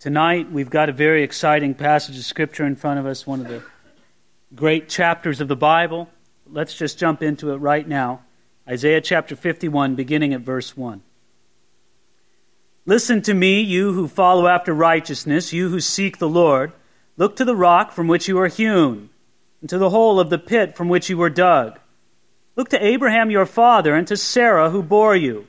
Tonight, we've got a very exciting passage of Scripture in front of us, one of the great chapters of the Bible. Let's just jump into it right now. Isaiah chapter 51, beginning at verse 1. Listen to me, you who follow after righteousness, you who seek the Lord. Look to the rock from which you are hewn, and to the hole of the pit from which you were dug. Look to Abraham your father, and to Sarah who bore you.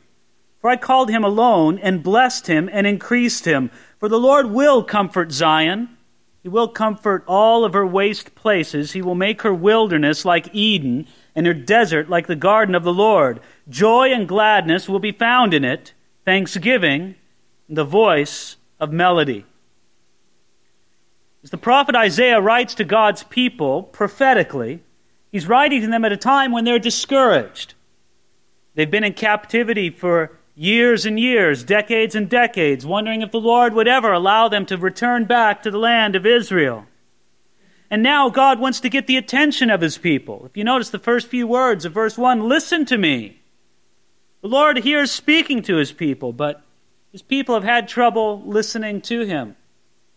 For I called him alone, and blessed him, and increased him. For the Lord will comfort Zion. He will comfort all of her waste places. He will make her wilderness like Eden, and her desert like the garden of the Lord. Joy and gladness will be found in it, thanksgiving, the voice of melody. As the prophet Isaiah writes to God's people prophetically, he's writing to them at a time when they're discouraged. They've been in captivity for years and years, decades and decades, wondering if the Lord would ever allow them to return back to the land of Israel. And now God wants to get the attention of his people. If you notice the first few words of verse 1 listen to me. The Lord here is speaking to his people, but his people have had trouble listening to him.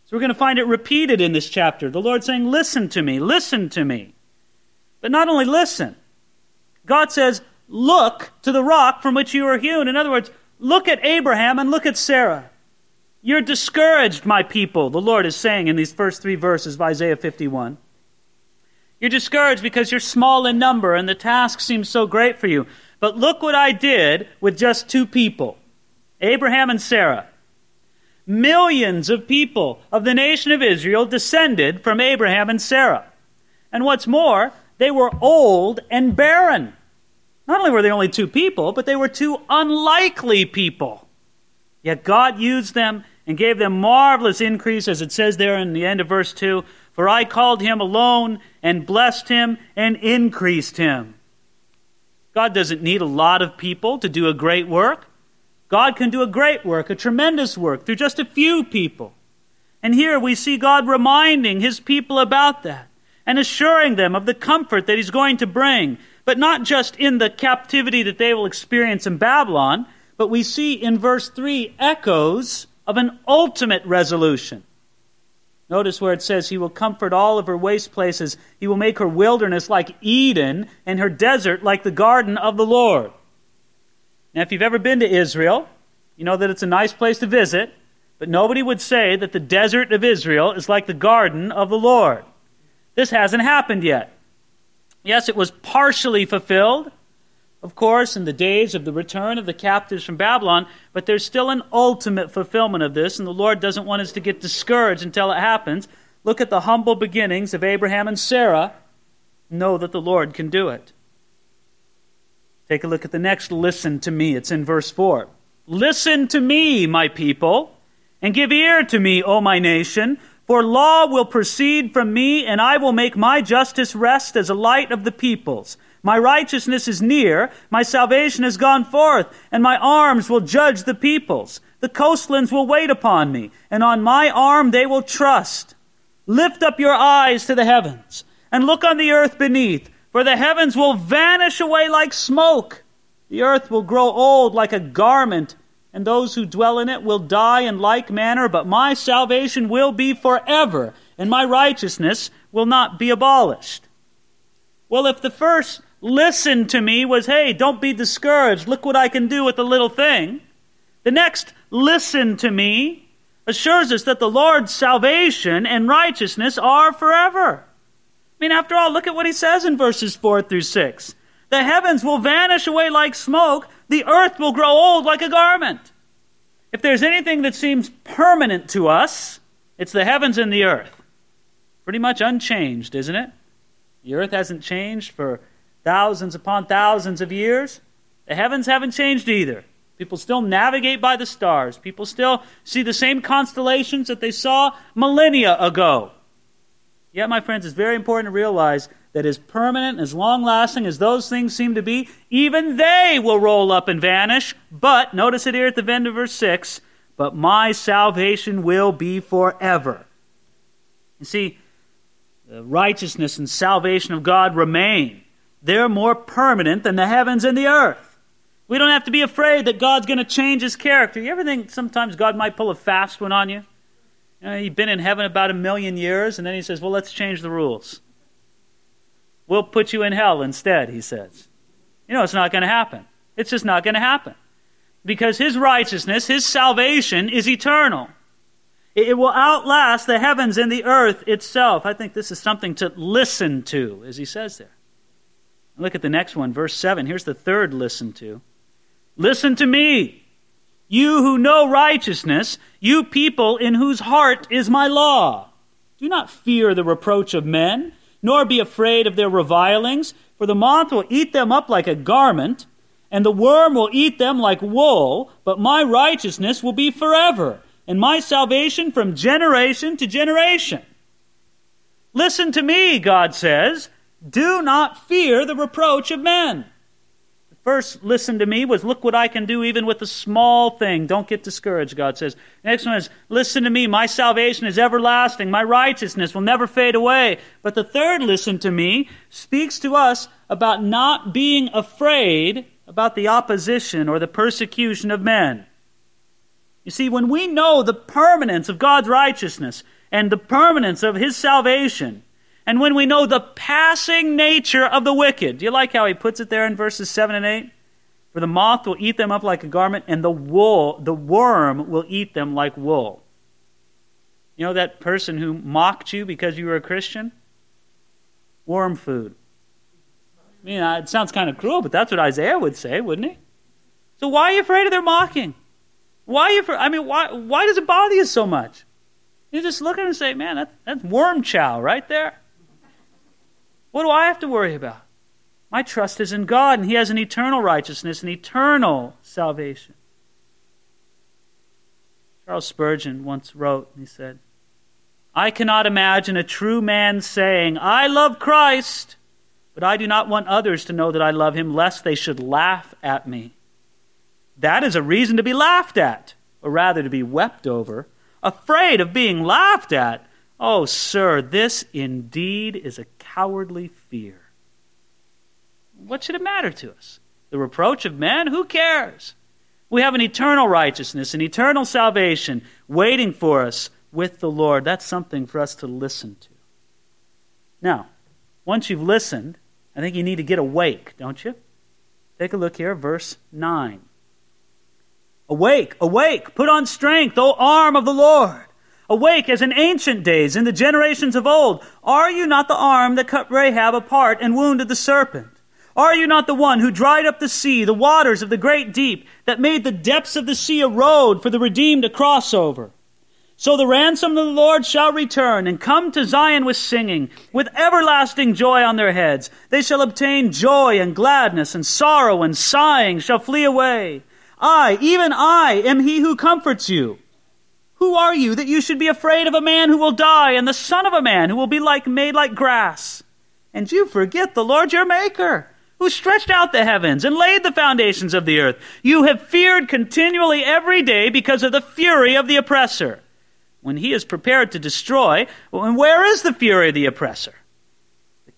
So we're going to find it repeated in this chapter. The Lord saying, Listen to me, listen to me. But not only listen, God says, Look to the rock from which you were hewn. In other words, look at Abraham and look at Sarah. You're discouraged, my people, the Lord is saying in these first three verses of Isaiah 51. You're discouraged because you're small in number and the task seems so great for you. But look what I did with just two people Abraham and Sarah. Millions of people of the nation of Israel descended from Abraham and Sarah. And what's more, they were old and barren. Not only were they only two people, but they were two unlikely people. Yet God used them and gave them marvelous increase, as it says there in the end of verse 2 For I called him alone and blessed him and increased him. God doesn't need a lot of people to do a great work. God can do a great work, a tremendous work, through just a few people. And here we see God reminding his people about that and assuring them of the comfort that he's going to bring but not just in the captivity that they will experience in Babylon, but we see in verse 3 echoes of an ultimate resolution. Notice where it says, He will comfort all of her waste places. He will make her wilderness like Eden and her desert like the garden of the Lord. Now, if you've ever been to Israel, you know that it's a nice place to visit, but nobody would say that the desert of Israel is like the garden of the Lord. This hasn't happened yet. Yes, it was partially fulfilled, of course, in the days of the return of the captives from Babylon, but there's still an ultimate fulfillment of this, and the Lord doesn't want us to get discouraged until it happens. Look at the humble beginnings of Abraham and Sarah. Know that the Lord can do it. Take a look at the next listen to me. It's in verse 4. Listen to me, my people, and give ear to me, O my nation. For law will proceed from me, and I will make my justice rest as a light of the peoples. My righteousness is near, my salvation has gone forth, and my arms will judge the peoples. The coastlands will wait upon me, and on my arm they will trust. Lift up your eyes to the heavens, and look on the earth beneath, for the heavens will vanish away like smoke. The earth will grow old like a garment, and those who dwell in it will die in like manner, but my salvation will be forever, and my righteousness will not be abolished. Well, if the first listen to me was, hey, don't be discouraged, look what I can do with a little thing, the next listen to me assures us that the Lord's salvation and righteousness are forever. I mean, after all, look at what he says in verses 4 through 6. The heavens will vanish away like smoke, the earth will grow old like a garment. If there's anything that seems permanent to us, it's the heavens and the earth. Pretty much unchanged, isn't it? The earth hasn't changed for thousands upon thousands of years. The heavens haven't changed either. People still navigate by the stars. People still see the same constellations that they saw millennia ago. Yet, my friends, it's very important to realize that as permanent, as long lasting as those things seem to be, even they will roll up and vanish. But, notice it here at the end of verse 6 but my salvation will be forever. You see, the righteousness and salvation of God remain. They're more permanent than the heavens and the earth. We don't have to be afraid that God's going to change his character. You ever think sometimes God might pull a fast one on you? You know, he'd been in heaven about a million years, and then he says, Well, let's change the rules. We'll put you in hell instead, he says. You know, it's not going to happen. It's just not going to happen. Because his righteousness, his salvation, is eternal. It will outlast the heavens and the earth itself. I think this is something to listen to, as he says there. Look at the next one, verse 7. Here's the third listen to. Listen to me, you who know righteousness, you people in whose heart is my law. Do not fear the reproach of men, nor be afraid of their revilings, for the moth will eat them up like a garment, and the worm will eat them like wool, but my righteousness will be forever and my salvation from generation to generation. Listen to me, God says. Do not fear the reproach of men. First listen to me was look what I can do even with a small thing. Don't get discouraged, God says. Next one is listen to me. My salvation is everlasting. My righteousness will never fade away. But the third listen to me speaks to us about not being afraid about the opposition or the persecution of men. You see, when we know the permanence of God's righteousness and the permanence of His salvation, and when we know the passing nature of the wicked, do you like how he puts it there in verses 7 and 8? For the moth will eat them up like a garment, and the wool, the worm will eat them like wool. You know that person who mocked you because you were a Christian? Worm food. I mean, uh, it sounds kind of cruel, but that's what Isaiah would say, wouldn't he? So why are you afraid of their mocking? Why are you for, I mean, why, why does it bother you so much? You just look at it and say, man, that, that's worm chow right there. What do I have to worry about? My trust is in God, and He has an eternal righteousness, an eternal salvation. Charles Spurgeon once wrote, and he said, I cannot imagine a true man saying, I love Christ, but I do not want others to know that I love him, lest they should laugh at me. That is a reason to be laughed at, or rather to be wept over. Afraid of being laughed at. Oh, sir, this indeed is a cowardly fear. What should it matter to us? The reproach of men? Who cares? We have an eternal righteousness, an eternal salvation waiting for us with the Lord. That's something for us to listen to. Now, once you've listened, I think you need to get awake, don't you? Take a look here, verse 9. Awake, awake, put on strength, O arm of the Lord. Awake as in ancient days, in the generations of old. Are you not the arm that cut Rahab apart and wounded the serpent? Are you not the one who dried up the sea, the waters of the great deep, that made the depths of the sea a road for the redeemed to cross over? So the ransom of the Lord shall return and come to Zion with singing, with everlasting joy on their heads. They shall obtain joy and gladness, and sorrow and sighing shall flee away. I, even I, am he who comforts you. Who are you that you should be afraid of a man who will die and the son of a man who will be like made like grass? And you forget the Lord your maker, who stretched out the heavens and laid the foundations of the earth. You have feared continually every day because of the fury of the oppressor. When he is prepared to destroy, where is the fury of the oppressor?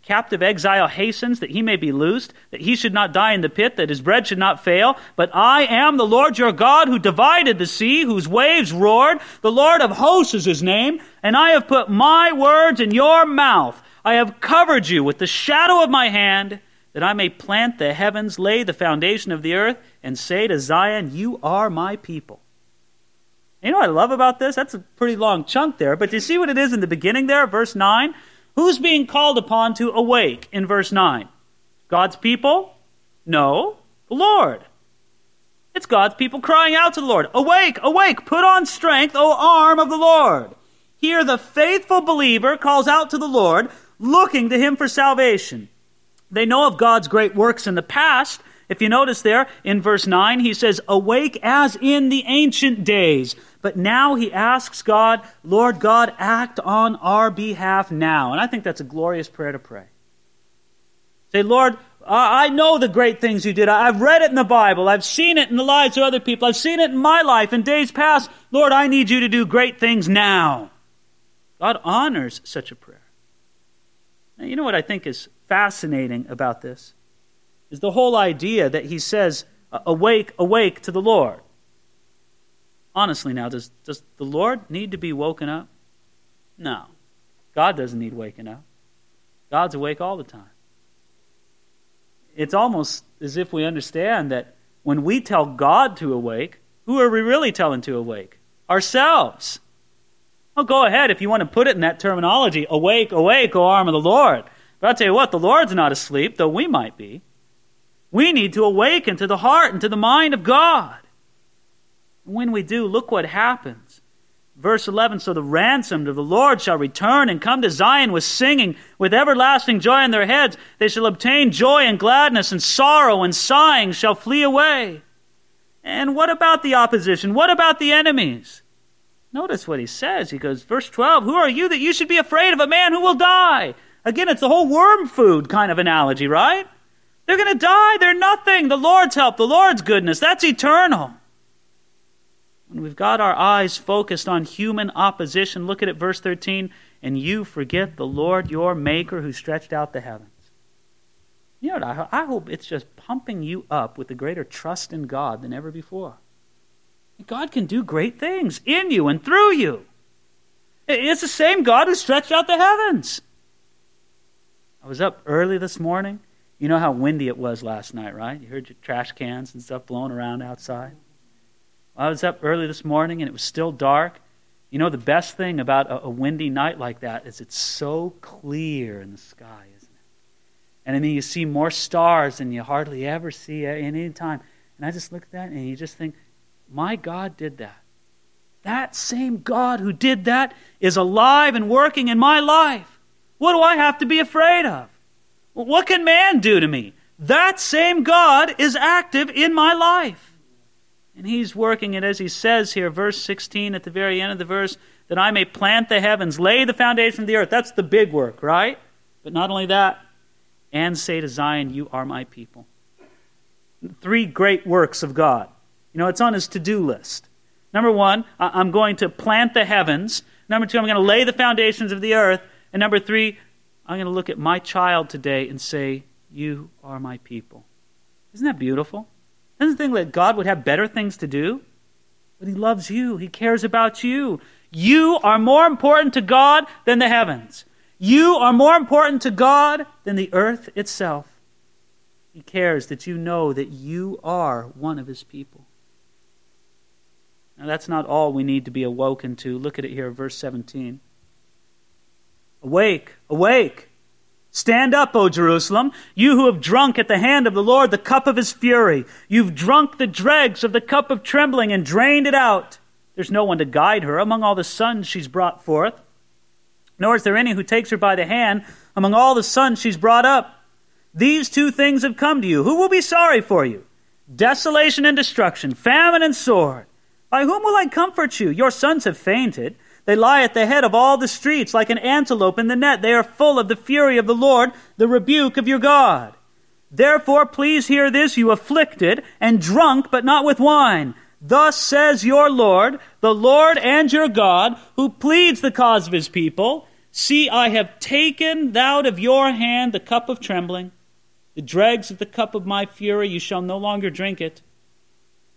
Captive exile hastens that he may be loosed, that he should not die in the pit, that his bread should not fail. But I am the Lord your God who divided the sea, whose waves roared. The Lord of hosts is his name, and I have put my words in your mouth. I have covered you with the shadow of my hand, that I may plant the heavens, lay the foundation of the earth, and say to Zion, You are my people. You know what I love about this? That's a pretty long chunk there, but do you see what it is in the beginning there, verse 9? Who's being called upon to awake in verse 9? God's people? No, the Lord. It's God's people crying out to the Lord Awake, awake, put on strength, O arm of the Lord. Here, the faithful believer calls out to the Lord, looking to him for salvation. They know of God's great works in the past. If you notice there in verse 9, he says, Awake as in the ancient days. But now he asks God, Lord God, act on our behalf now. And I think that's a glorious prayer to pray. Say, Lord, I know the great things you did. I've read it in the Bible. I've seen it in the lives of other people. I've seen it in my life in days past. Lord, I need you to do great things now. God honors such a prayer. Now, you know what I think is fascinating about this? Is the whole idea that he says, Awake, awake to the Lord honestly now, does, does the Lord need to be woken up? No. God doesn't need waking up. God's awake all the time. It's almost as if we understand that when we tell God to awake, who are we really telling to awake? Ourselves. Well, go ahead if you want to put it in that terminology. Awake, awake, O arm of the Lord. But I'll tell you what, the Lord's not asleep, though we might be. We need to awaken to the heart and to the mind of God. When we do, look what happens. Verse 11 So the ransomed of the Lord shall return and come to Zion with singing, with everlasting joy in their heads. They shall obtain joy and gladness, and sorrow and sighing shall flee away. And what about the opposition? What about the enemies? Notice what he says. He goes, verse 12 Who are you that you should be afraid of a man who will die? Again, it's the whole worm food kind of analogy, right? They're going to die. They're nothing. The Lord's help, the Lord's goodness, that's eternal. When we've got our eyes focused on human opposition, look at it, verse 13, and you forget the Lord your Maker who stretched out the heavens. You know what? I, I hope it's just pumping you up with a greater trust in God than ever before. God can do great things in you and through you. It's the same God who stretched out the heavens. I was up early this morning. You know how windy it was last night, right? You heard your trash cans and stuff blowing around outside. I was up early this morning and it was still dark. You know, the best thing about a, a windy night like that is it's so clear in the sky, isn't it? And I mean, you see more stars than you hardly ever see at any time. And I just look at that and you just think, my God did that. That same God who did that is alive and working in my life. What do I have to be afraid of? What can man do to me? That same God is active in my life. And he's working it as he says here, verse 16 at the very end of the verse, that I may plant the heavens, lay the foundation of the earth. That's the big work, right? But not only that, and say to Zion, You are my people. Three great works of God. You know, it's on his to do list. Number one, I'm going to plant the heavens. Number two, I'm going to lay the foundations of the earth. And number three, I'm going to look at my child today and say, You are my people. Isn't that beautiful? Doesn't think that God would have better things to do? But He loves you, He cares about you. You are more important to God than the heavens. You are more important to God than the earth itself. He cares that you know that you are one of His people. Now, that's not all we need to be awoken to. Look at it here, verse 17. Awake, awake. Stand up, O Jerusalem, you who have drunk at the hand of the Lord the cup of his fury. You've drunk the dregs of the cup of trembling and drained it out. There's no one to guide her among all the sons she's brought forth, nor is there any who takes her by the hand among all the sons she's brought up. These two things have come to you. Who will be sorry for you? Desolation and destruction, famine and sword. By whom will I comfort you? Your sons have fainted. They lie at the head of all the streets like an antelope in the net. They are full of the fury of the Lord, the rebuke of your God. Therefore, please hear this, you afflicted and drunk, but not with wine. Thus says your Lord, the Lord and your God, who pleads the cause of his people. See, I have taken out of your hand the cup of trembling, the dregs of the cup of my fury. You shall no longer drink it.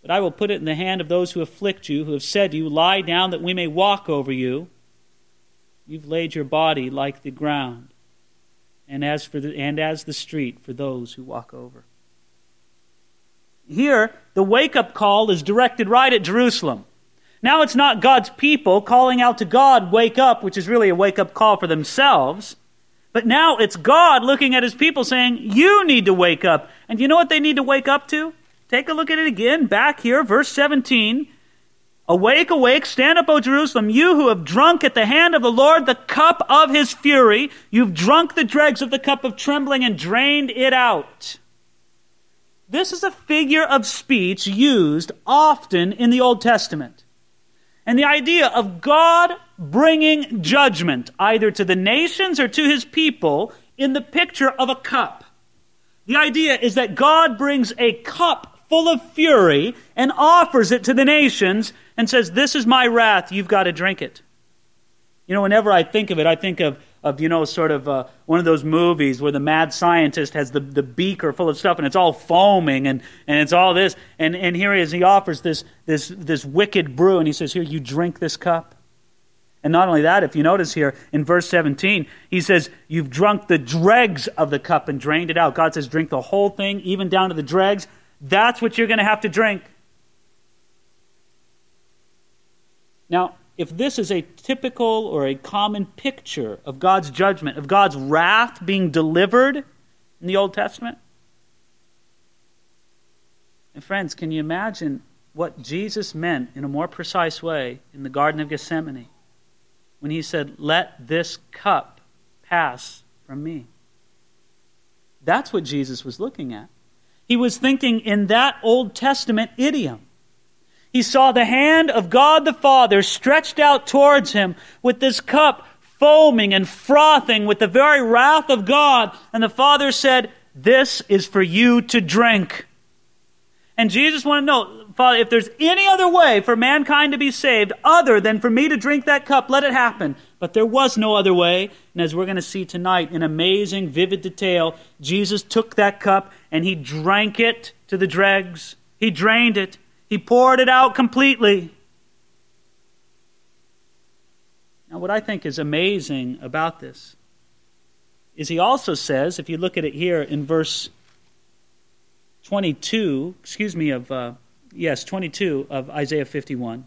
But I will put it in the hand of those who afflict you, who have said to you, Lie down that we may walk over you. You've laid your body like the ground, and as, for the, and as the street for those who walk over. Here, the wake up call is directed right at Jerusalem. Now it's not God's people calling out to God, wake up, which is really a wake up call for themselves. But now it's God looking at his people saying, You need to wake up. And you know what they need to wake up to? Take a look at it again, back here, verse 17. Awake, awake, stand up, O Jerusalem, you who have drunk at the hand of the Lord the cup of his fury. You've drunk the dregs of the cup of trembling and drained it out. This is a figure of speech used often in the Old Testament. And the idea of God bringing judgment either to the nations or to his people in the picture of a cup. The idea is that God brings a cup full of fury and offers it to the nations and says, This is my wrath, you've got to drink it. You know, whenever I think of it, I think of, of you know, sort of uh, one of those movies where the mad scientist has the, the beaker full of stuff and it's all foaming and, and it's all this. And, and here he is, he offers this, this, this wicked brew and he says, Here, you drink this cup. And not only that, if you notice here in verse 17, he says, You've drunk the dregs of the cup and drained it out. God says, Drink the whole thing, even down to the dregs. That's what you're going to have to drink. Now, if this is a typical or a common picture of God's judgment, of God's wrath being delivered in the Old Testament, and friends, can you imagine what Jesus meant in a more precise way in the Garden of Gethsemane when he said, Let this cup pass from me? That's what Jesus was looking at. He was thinking in that Old Testament idiom. He saw the hand of God the Father stretched out towards him with this cup foaming and frothing with the very wrath of God. And the Father said, This is for you to drink. And Jesus wanted to know, Father, if there's any other way for mankind to be saved other than for me to drink that cup, let it happen. But there was no other way. And as we're going to see tonight in amazing, vivid detail, Jesus took that cup and he drank it to the dregs. He drained it. He poured it out completely. Now, what I think is amazing about this is he also says, if you look at it here in verse 22, excuse me, of, uh, yes, 22 of Isaiah 51,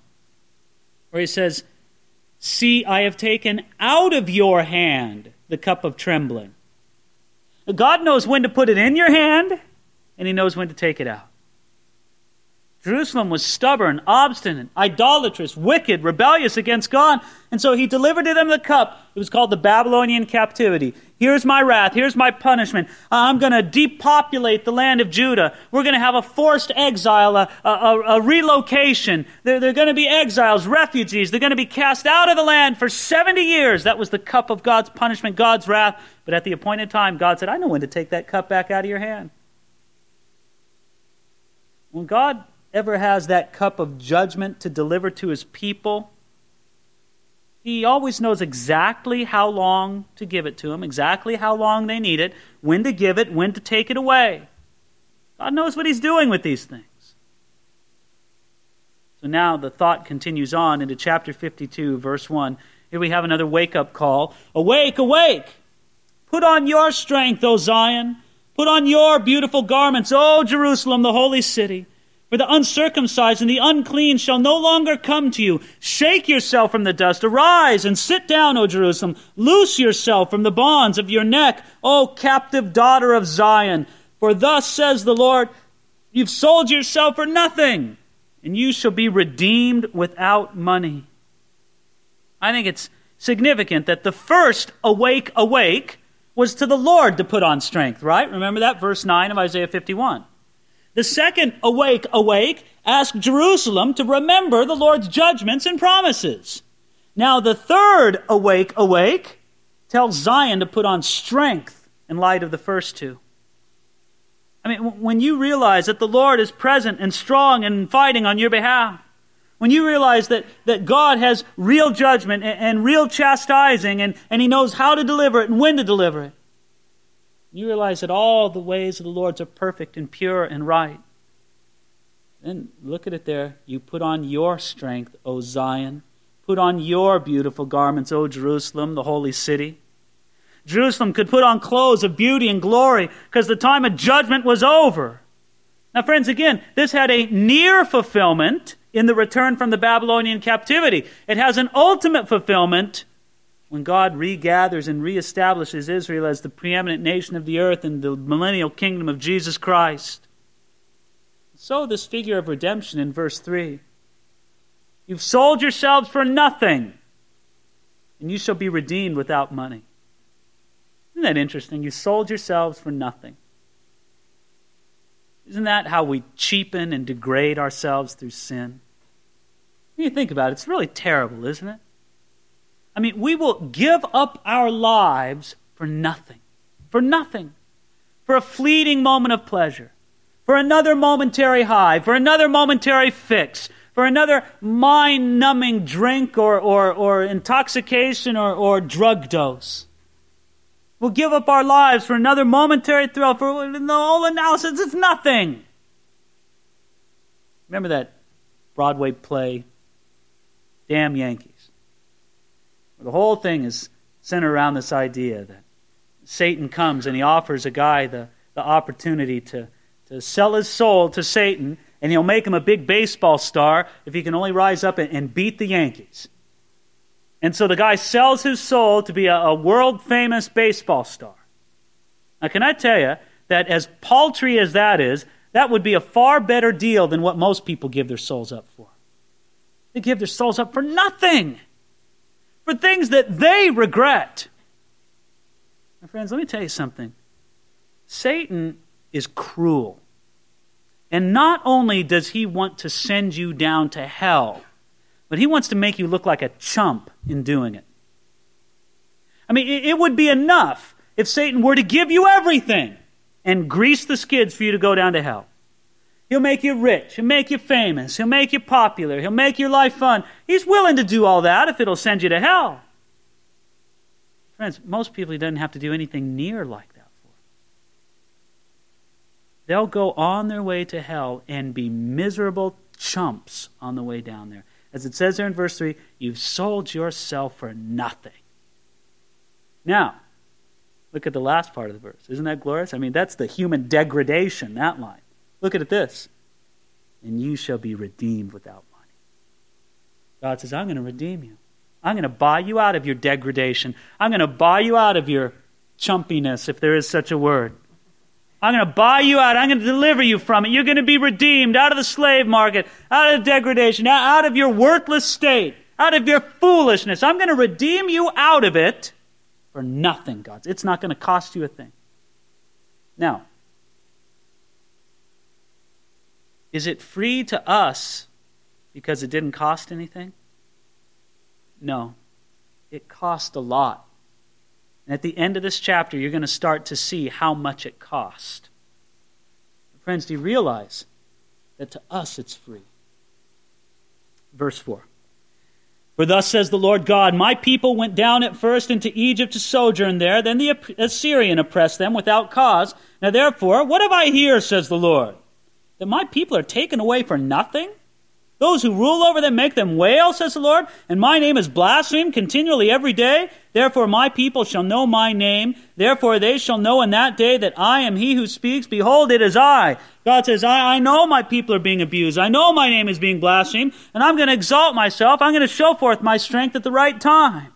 where he says, See, I have taken out of your hand the cup of trembling. God knows when to put it in your hand, and he knows when to take it out. Jerusalem was stubborn, obstinate, idolatrous, wicked, rebellious against God. And so he delivered to them the cup. It was called the Babylonian captivity. Here's my wrath. Here's my punishment. Uh, I'm going to depopulate the land of Judah. We're going to have a forced exile, a, a, a relocation. They're, they're going to be exiles, refugees. They're going to be cast out of the land for 70 years. That was the cup of God's punishment, God's wrath. But at the appointed time, God said, I know when to take that cup back out of your hand. When God ever has that cup of judgment to deliver to his people, he always knows exactly how long to give it to them, exactly how long they need it, when to give it, when to take it away. God knows what he's doing with these things. So now the thought continues on into chapter 52, verse 1. Here we have another wake up call. Awake, awake! Put on your strength, O Zion. Put on your beautiful garments, O Jerusalem, the holy city. For the uncircumcised and the unclean shall no longer come to you. Shake yourself from the dust. Arise and sit down, O Jerusalem. Loose yourself from the bonds of your neck, O captive daughter of Zion. For thus says the Lord, You've sold yourself for nothing, and you shall be redeemed without money. I think it's significant that the first awake, awake was to the Lord to put on strength, right? Remember that? Verse 9 of Isaiah 51. The second awake, awake ask Jerusalem to remember the Lord's judgments and promises. Now, the third awake, awake tells Zion to put on strength in light of the first two. I mean, when you realize that the Lord is present and strong and fighting on your behalf, when you realize that, that God has real judgment and, and real chastising and, and He knows how to deliver it and when to deliver it, you realize that all the ways of the Lord are perfect and pure and right. Then look at it there. You put on your strength, O Zion. Put on your beautiful garments, O Jerusalem, the holy city. Jerusalem could put on clothes of beauty and glory because the time of judgment was over. Now, friends, again, this had a near fulfillment in the return from the Babylonian captivity. It has an ultimate fulfillment when God regathers and reestablishes Israel as the preeminent nation of the earth in the millennial kingdom of Jesus Christ. So, this figure of redemption in verse 3 You've sold yourselves for nothing, and you shall be redeemed without money. Isn't that interesting? You sold yourselves for nothing. Isn't that how we cheapen and degrade ourselves through sin? When you think about it, it's really terrible, isn't it? I mean, we will give up our lives for nothing. For nothing. For a fleeting moment of pleasure. For another momentary high. For another momentary fix. For another mind numbing drink or, or, or intoxication or, or drug dose. We'll give up our lives for another momentary thrill. For the whole analysis, it's nothing. Remember that Broadway play, Damn Yankees? The whole thing is centered around this idea that Satan comes and he offers a guy the, the opportunity to, to sell his soul to Satan, and he'll make him a big baseball star if he can only rise up and, and beat the Yankees. And so the guy sells his soul to be a, a world famous baseball star. Now, can I tell you that as paltry as that is, that would be a far better deal than what most people give their souls up for. They give their souls up for nothing, for things that they regret. My friends, let me tell you something. Satan is cruel. And not only does he want to send you down to hell, but he wants to make you look like a chump in doing it. I mean, it would be enough if Satan were to give you everything and grease the skids for you to go down to hell. He'll make you rich. He'll make you famous. He'll make you popular. He'll make your life fun. He's willing to do all that if it'll send you to hell. Friends, most people he doesn't have to do anything near like that for. They'll go on their way to hell and be miserable chumps on the way down there. As it says there in verse 3, you've sold yourself for nothing. Now, look at the last part of the verse. Isn't that glorious? I mean, that's the human degradation, that line. Look at this. And you shall be redeemed without money. God says, I'm going to redeem you. I'm going to buy you out of your degradation. I'm going to buy you out of your chumpiness, if there is such a word. I'm going to buy you out. I'm going to deliver you from it. You're going to be redeemed out of the slave market, out of degradation, out of your worthless state, out of your foolishness. I'm going to redeem you out of it for nothing, God. It's not going to cost you a thing. Now, is it free to us because it didn't cost anything? No. It cost a lot. And at the end of this chapter, you're going to start to see how much it cost. Friends, do you realize that to us it's free? Verse 4. For thus says the Lord God, My people went down at first into Egypt to sojourn there, then the Assyrian oppressed them without cause. Now therefore, what have I here, says the Lord? That my people are taken away for nothing? Those who rule over them make them wail, says the Lord, and my name is blasphemed continually every day. Therefore my people shall know my name. Therefore they shall know in that day that I am he who speaks. Behold, it is I. God says, I, I know my people are being abused. I know my name is being blasphemed, and I'm going to exalt myself. I'm going to show forth my strength at the right time.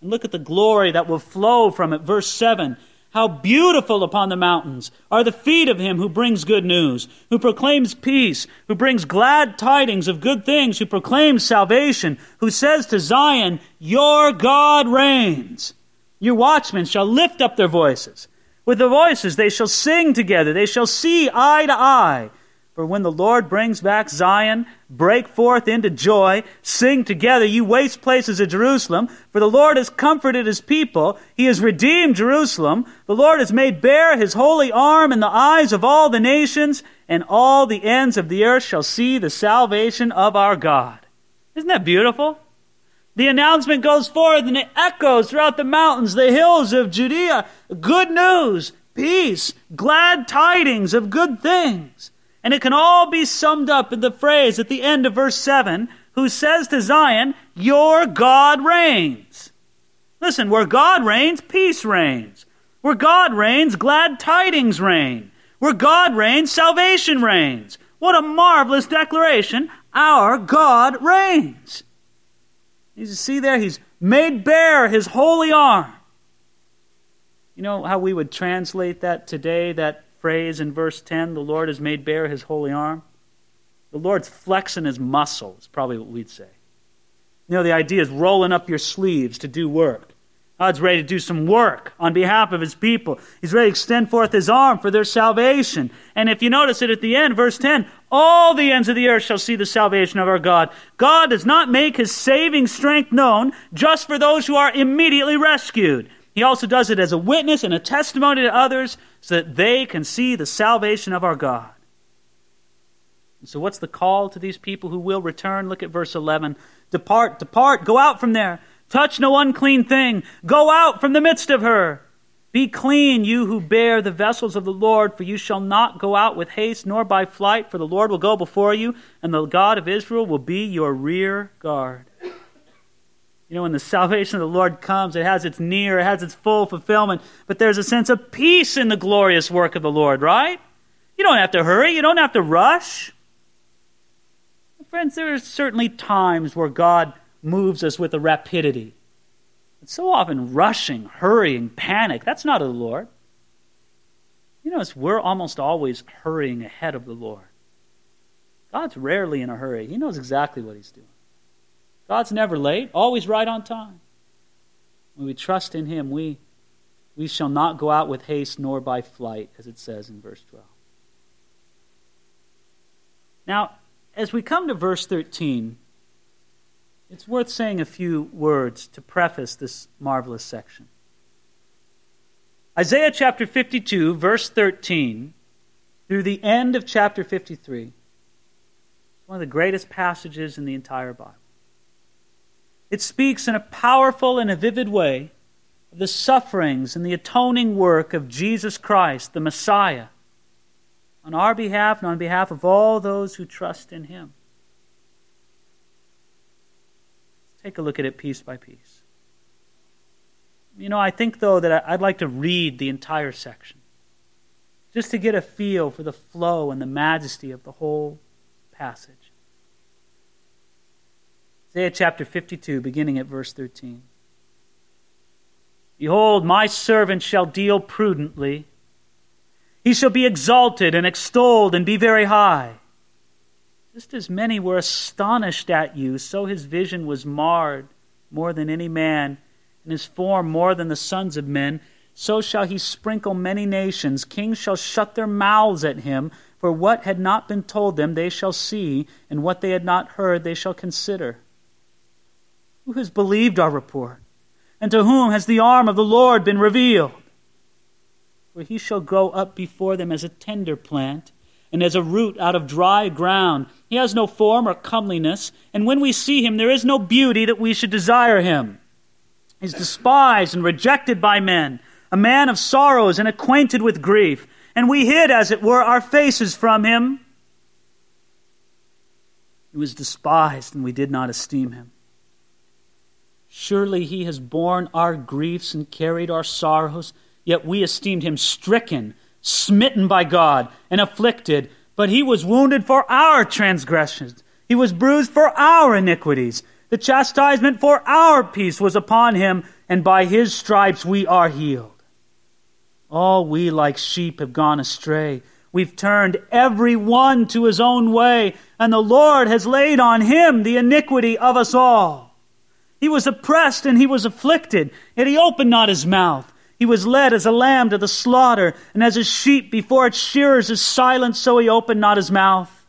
And look at the glory that will flow from it. Verse 7 how beautiful upon the mountains are the feet of him who brings good news, who proclaims peace, who brings glad tidings of good things, who proclaims salvation, who says to Zion, Your God reigns. Your watchmen shall lift up their voices. With the voices they shall sing together, they shall see eye to eye. For when the Lord brings back Zion, break forth into joy, sing together, you waste places of Jerusalem. For the Lord has comforted his people, he has redeemed Jerusalem. The Lord has made bare his holy arm in the eyes of all the nations, and all the ends of the earth shall see the salvation of our God. Isn't that beautiful? The announcement goes forth and it echoes throughout the mountains, the hills of Judea. Good news, peace, glad tidings of good things. And it can all be summed up in the phrase at the end of verse 7 who says to Zion, Your God reigns. Listen, where God reigns, peace reigns. Where God reigns, glad tidings reign. Where God reigns, salvation reigns. What a marvelous declaration. Our God reigns. You see there, he's made bare his holy arm. You know how we would translate that today, that phrase in verse 10, the Lord has made bare his holy arm? The Lord's flexing his muscle, is probably what we'd say. You know, the idea is rolling up your sleeves to do work. God's ready to do some work on behalf of his people. He's ready to extend forth his arm for their salvation. And if you notice it at the end, verse 10, all the ends of the earth shall see the salvation of our God. God does not make his saving strength known just for those who are immediately rescued. He also does it as a witness and a testimony to others so that they can see the salvation of our God. And so, what's the call to these people who will return? Look at verse 11. Depart, depart, go out from there. Touch no unclean thing. Go out from the midst of her. Be clean, you who bear the vessels of the Lord, for you shall not go out with haste nor by flight, for the Lord will go before you, and the God of Israel will be your rear guard. You know, when the salvation of the Lord comes, it has its near, it has its full fulfillment, but there's a sense of peace in the glorious work of the Lord, right? You don't have to hurry, you don't have to rush. Friends, there are certainly times where God moves us with a rapidity. But so often rushing, hurrying, panic, that's not of the Lord. You notice we're almost always hurrying ahead of the Lord. God's rarely in a hurry. He knows exactly what he's doing. God's never late, always right on time. When we trust in him, we, we shall not go out with haste nor by flight, as it says in verse 12. Now, as we come to verse 13, it's worth saying a few words to preface this marvelous section. Isaiah chapter 52, verse 13, through the end of chapter 53, is one of the greatest passages in the entire Bible. It speaks in a powerful and a vivid way of the sufferings and the atoning work of Jesus Christ, the Messiah, on our behalf and on behalf of all those who trust in him. Let's take a look at it piece by piece. You know, I think, though, that I'd like to read the entire section just to get a feel for the flow and the majesty of the whole passage. Isaiah chapter 52, beginning at verse 13. Behold, my servant shall deal prudently. He shall be exalted and extolled and be very high. Just as many were astonished at you, so his vision was marred more than any man, and his form more than the sons of men. So shall he sprinkle many nations. Kings shall shut their mouths at him, for what had not been told them they shall see, and what they had not heard they shall consider. Who has believed our report? And to whom has the arm of the Lord been revealed? For he shall grow up before them as a tender plant, and as a root out of dry ground. He has no form or comeliness, and when we see him, there is no beauty that we should desire him. He is despised and rejected by men, a man of sorrows and acquainted with grief, and we hid, as it were, our faces from him. He was despised, and we did not esteem him. Surely he has borne our griefs and carried our sorrows, yet we esteemed him stricken, smitten by God, and afflicted. But he was wounded for our transgressions, he was bruised for our iniquities. The chastisement for our peace was upon him, and by his stripes we are healed. All we like sheep have gone astray. We've turned every one to his own way, and the Lord has laid on him the iniquity of us all. He was oppressed and he was afflicted, yet he opened not his mouth. He was led as a lamb to the slaughter, and as a sheep before its shearers is silent, so he opened not his mouth.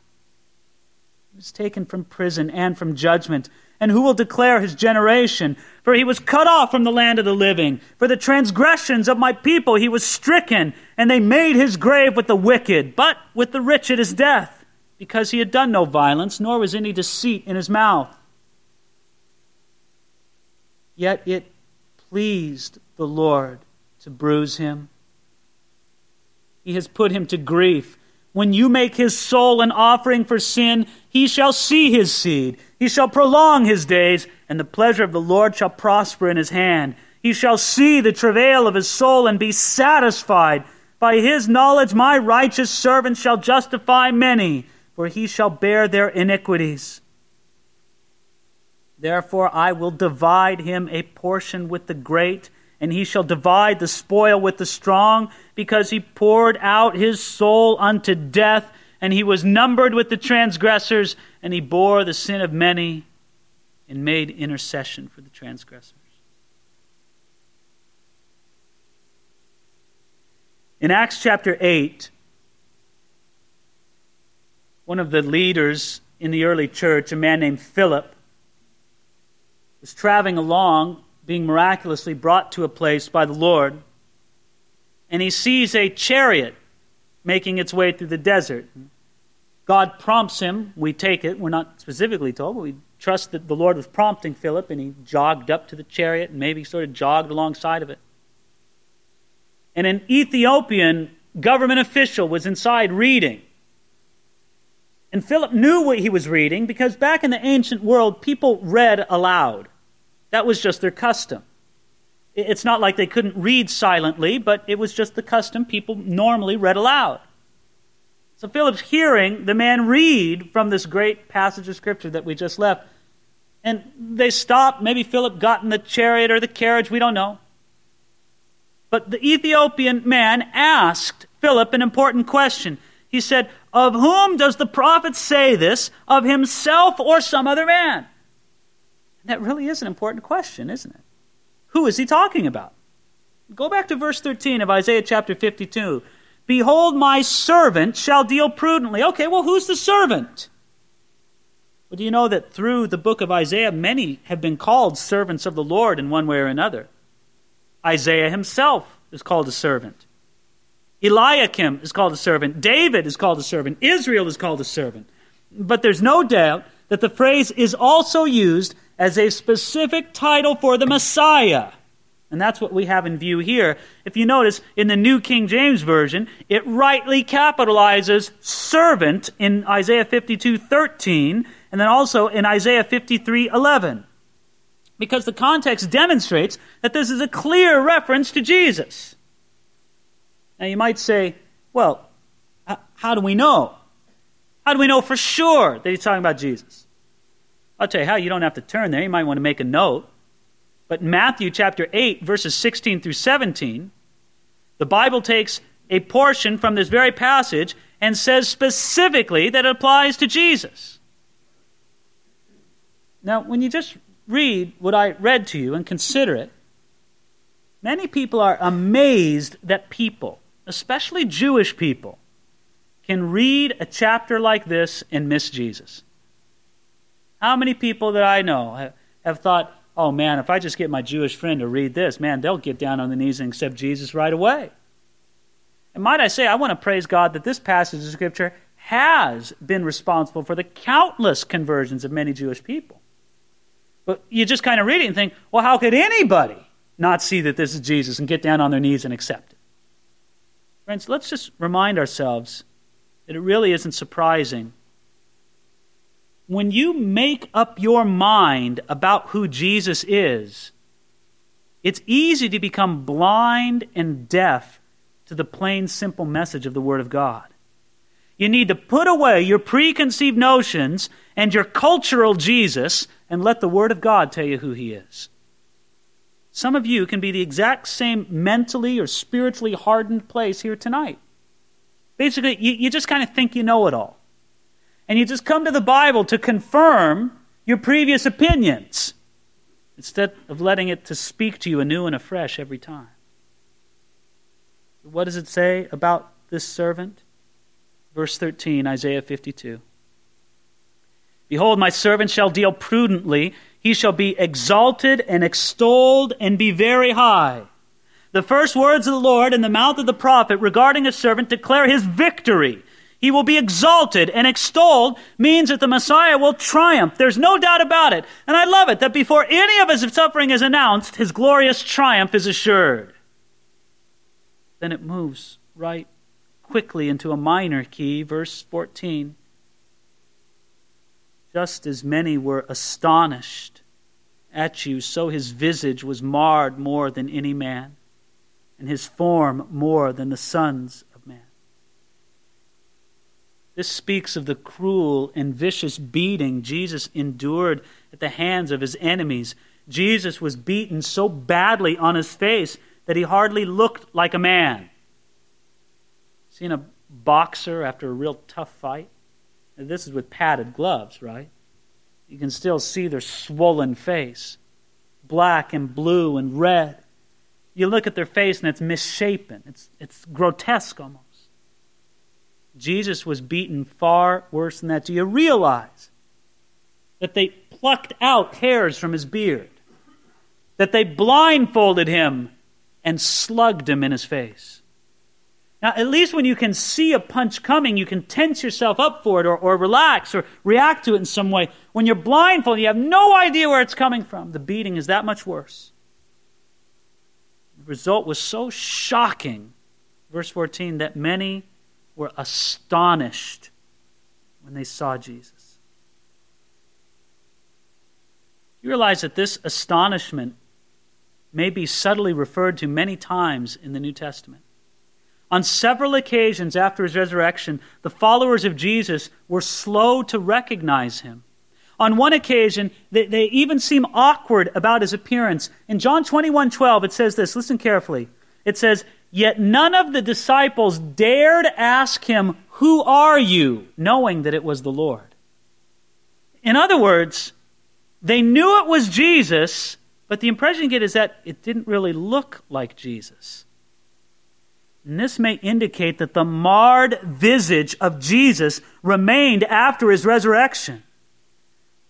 He was taken from prison and from judgment. And who will declare his generation? For he was cut off from the land of the living. For the transgressions of my people he was stricken, and they made his grave with the wicked, but with the rich at his death, because he had done no violence, nor was any deceit in his mouth. Yet it pleased the Lord to bruise him. He has put him to grief. When you make his soul an offering for sin, he shall see his seed. He shall prolong his days, and the pleasure of the Lord shall prosper in his hand. He shall see the travail of his soul and be satisfied. By his knowledge, my righteous servant shall justify many, for he shall bear their iniquities. Therefore, I will divide him a portion with the great, and he shall divide the spoil with the strong, because he poured out his soul unto death, and he was numbered with the transgressors, and he bore the sin of many, and made intercession for the transgressors. In Acts chapter 8, one of the leaders in the early church, a man named Philip, was traveling along, being miraculously brought to a place by the Lord, and he sees a chariot making its way through the desert. God prompts him, we take it, we're not specifically told, but we trust that the Lord was prompting Philip, and he jogged up to the chariot and maybe sort of jogged alongside of it. And an Ethiopian government official was inside reading. And Philip knew what he was reading because back in the ancient world, people read aloud. That was just their custom. It's not like they couldn't read silently, but it was just the custom people normally read aloud. So Philip's hearing the man read from this great passage of Scripture that we just left. And they stopped. Maybe Philip got in the chariot or the carriage. We don't know. But the Ethiopian man asked Philip an important question. He said, Of whom does the prophet say this? Of himself or some other man? That really is an important question, isn't it? Who is he talking about? Go back to verse 13 of Isaiah chapter 52. Behold, my servant shall deal prudently. Okay, well, who's the servant? Well, do you know that through the book of Isaiah, many have been called servants of the Lord in one way or another? Isaiah himself is called a servant. Eliakim is called a servant. David is called a servant. Israel is called a servant. But there's no doubt that the phrase is also used as a specific title for the Messiah. And that's what we have in view here. If you notice, in the New King James Version, it rightly capitalizes servant in Isaiah 52 13, and then also in Isaiah 53 11. Because the context demonstrates that this is a clear reference to Jesus. Now you might say, well, how do we know? How do we know for sure that he's talking about Jesus? I'll tell you how, you don't have to turn there. You might want to make a note. But Matthew chapter 8, verses 16 through 17, the Bible takes a portion from this very passage and says specifically that it applies to Jesus. Now, when you just read what I read to you and consider it, many people are amazed that people, especially Jewish people, can read a chapter like this and miss Jesus. How many people that I know have, thought, oh man, if I just get my Jewish friend to read this, man, they'll get down on their knees and accept Jesus right away. And might I say, I want to praise God that this passage of Scripture has been responsible for the countless conversions of many Jewish people. But you just kind of read it and think, well, how could anybody not see that this is Jesus and get down on their knees and accept it? Friends, let's just remind ourselves that it really isn't surprising when you make up your mind about who Jesus is, it's easy to become blind and deaf to the plain, simple message of the Word of God. You need to put away your preconceived notions and your cultural Jesus and let the Word of God tell you who He is. Some of you can be the exact same mentally or spiritually hardened place here tonight. Basically, you, you just kind of think you know it all and you just come to the Bible to confirm your previous opinions instead of letting it to speak to you anew and afresh every time. What does it say about this servant? Verse 13, Isaiah 52. Behold, my servant shall deal prudently. He shall be exalted and extolled and be very high. The first words of the Lord in the mouth of the prophet regarding a servant declare his victory he will be exalted and extolled means that the Messiah will triumph. There's no doubt about it. And I love it that before any of his suffering is announced, his glorious triumph is assured. Then it moves right quickly into a minor key, verse 14. Just as many were astonished at you, so his visage was marred more than any man, and his form more than the sons of man. this speaks of the cruel and vicious beating Jesus endured at the hands of his enemies. Jesus was beaten so badly on his face that he hardly looked like a man. Seen a boxer after a real tough fight? This is with padded gloves, right? You can still see their swollen face, black and blue and red. You look at their face and it's misshapen. It's, it's grotesque almost. Jesus was beaten far worse than that. Do you realize that they plucked out hairs from his beard? That they blindfolded him and slugged him in his face? Now, at least when you can see a punch coming, you can tense yourself up for it or, or relax or react to it in some way. When you're blindfolded, you have no idea where it's coming from. The beating is that much worse. The result was so shocking, verse 14, that many were astonished when they saw Jesus. You realize that this astonishment may be subtly referred to many times in the New Testament. On several occasions after his resurrection, the followers of Jesus were slow to recognize him. On one occasion, they, they even seem awkward about his appearance. In John 21 12, it says this listen carefully. It says, Yet none of the disciples dared ask him, Who are you? knowing that it was the Lord. In other words, they knew it was Jesus, but the impression you get is that it didn't really look like Jesus. And this may indicate that the marred visage of Jesus remained after his resurrection.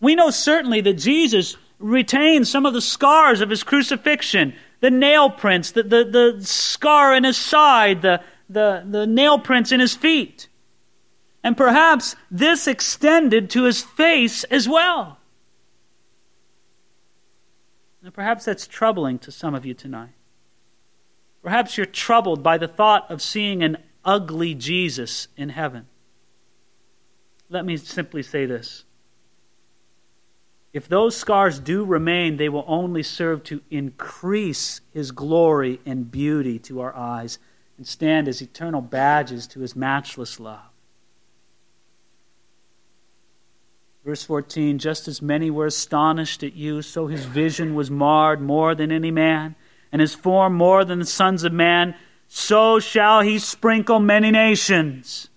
We know certainly that Jesus retained some of the scars of his crucifixion the nail prints, the, the, the scar in his side, the, the, the nail prints in his feet. And perhaps this extended to his face as well. And perhaps that's troubling to some of you tonight. Perhaps you're troubled by the thought of seeing an ugly Jesus in heaven. Let me simply say this if those scars do remain, they will only serve to increase his glory and beauty to our eyes and stand as eternal badges to his matchless love. Verse 14 Just as many were astonished at you, so his vision was marred more than any man, and his form more than the sons of man. So shall he sprinkle many nations.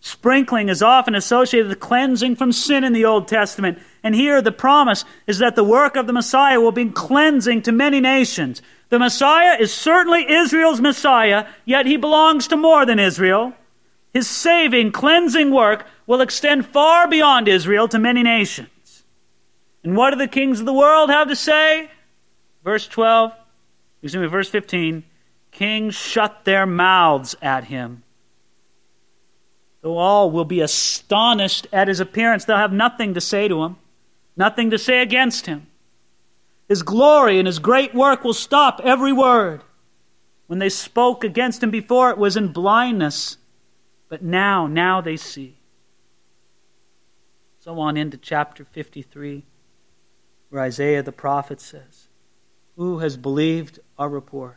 Sprinkling is often associated with cleansing from sin in the Old Testament. And here the promise is that the work of the Messiah will be cleansing to many nations. The Messiah is certainly Israel's Messiah, yet he belongs to more than Israel. His saving, cleansing work will extend far beyond Israel to many nations. And what do the kings of the world have to say? Verse 12, excuse me, verse 15 Kings shut their mouths at him though all will be astonished at his appearance, they'll have nothing to say to him, nothing to say against him. His glory and his great work will stop every word. When they spoke against him before, it was in blindness, but now, now they see. So on into chapter 53, where Isaiah the prophet says, Who has believed our report?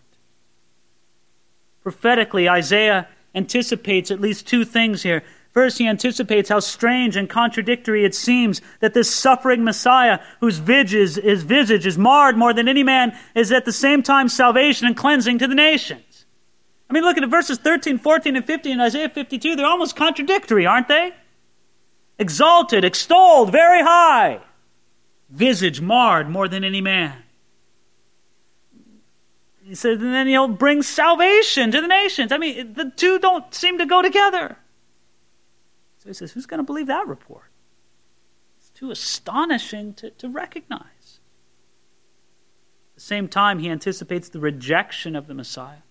Prophetically, Isaiah anticipates at least two things here. First, he anticipates how strange and contradictory it seems that this suffering Messiah, whose visage, his visage is marred more than any man, is at the same time salvation and cleansing to the nations. I mean, look at verses 13, 14, and 15 in Isaiah 52. They're almost contradictory, aren't they? Exalted, extolled, very high. Visage marred more than any man. He says, and then he'll bring salvation to the nations. I mean, the two don't seem to go together. So he says, who's going to believe that report? It's too astonishing to, to recognize. At the same time, he anticipates the rejection of the Messiah,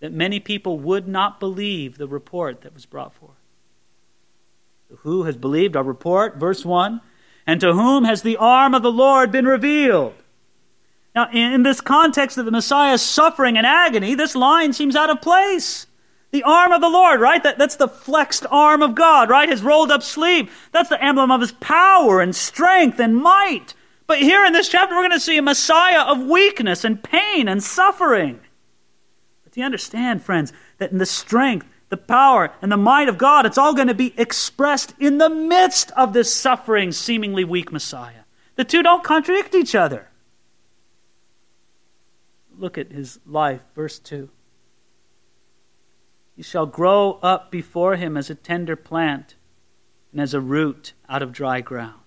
that many people would not believe the report that was brought forth. Who has believed our report? Verse 1 And to whom has the arm of the Lord been revealed? Now, in this context of the Messiah's suffering and agony, this line seems out of place. The arm of the Lord, right? That, that's the flexed arm of God, right? His rolled up sleeve. That's the emblem of his power and strength and might. But here in this chapter, we're going to see a Messiah of weakness and pain and suffering. But do you understand, friends, that in the strength, the power, and the might of God, it's all going to be expressed in the midst of this suffering, seemingly weak Messiah. The two don't contradict each other look at his life, verse 2. He shall grow up before him as a tender plant and as a root out of dry ground.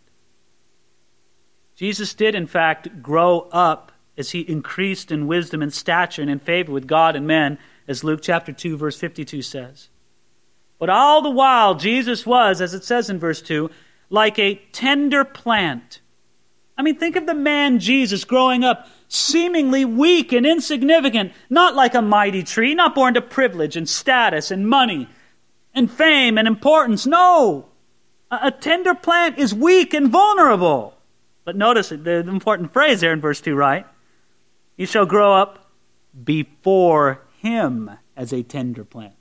Jesus did, in fact, grow up as he increased in wisdom and stature and in favor with God and men, as Luke chapter 2, verse 52 says. But all the while, Jesus was, as it says in verse 2, like a tender plant. I mean, think of the man Jesus growing up seemingly weak and insignificant, not like a mighty tree, not born to privilege and status and money and fame and importance. No. A, tender plant is weak and vulnerable. But notice the important phrase there in verse 2, right? You shall grow up before him as a tender plant.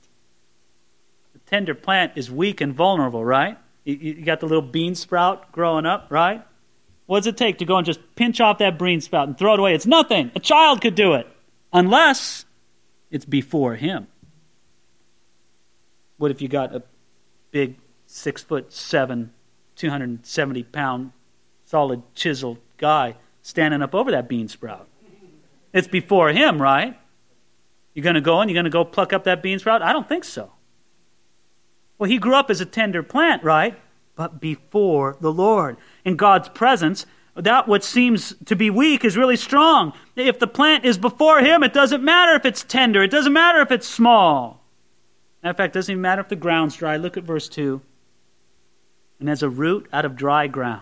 The tender plant is weak and vulnerable, right? You, you got the little bean sprout growing up, right? What does it take to go and just pinch off that bean sprout and throw it away? It's nothing. A child could do it, unless it's before him. What if you got a big six foot seven, 270 pound, solid chiseled guy standing up over that bean sprout? It's before him, right? You're going to go and you're going to go pluck up that bean sprout? I don't think so. Well, he grew up as a tender plant, right? But before the Lord. In God's presence, that what seems to be weak is really strong. If the plant is before him, it doesn't matter if it's tender, it doesn't matter if it's small. Matter of fact, it doesn't even matter if the ground's dry. Look at verse 2. And as a root out of dry ground.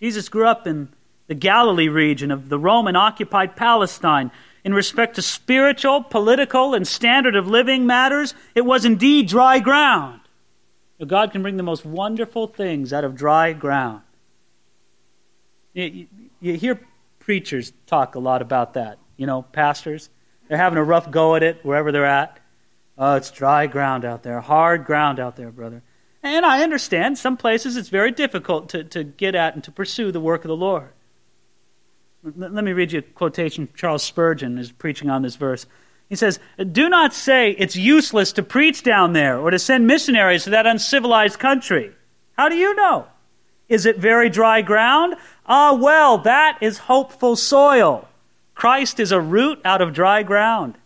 Jesus grew up in the Galilee region of the Roman occupied Palestine. In respect to spiritual, political, and standard of living matters, it was indeed dry ground. God can bring the most wonderful things out of dry ground. You, you, hear preachers talk a lot about that. You know, pastors, they're having a rough go at it wherever they're at. Oh, it's dry ground out there, hard ground out there, brother. And I understand some places it's very difficult to, to get at and to pursue the work of the Lord. Let me read you a quotation Charles Spurgeon is preaching on this verse. He says, Do not say it's useless to preach down there or to send missionaries to that uncivilized country. How do you know? Is it very dry ground? Ah, well, that is hopeful soil. Christ is a root out of dry ground.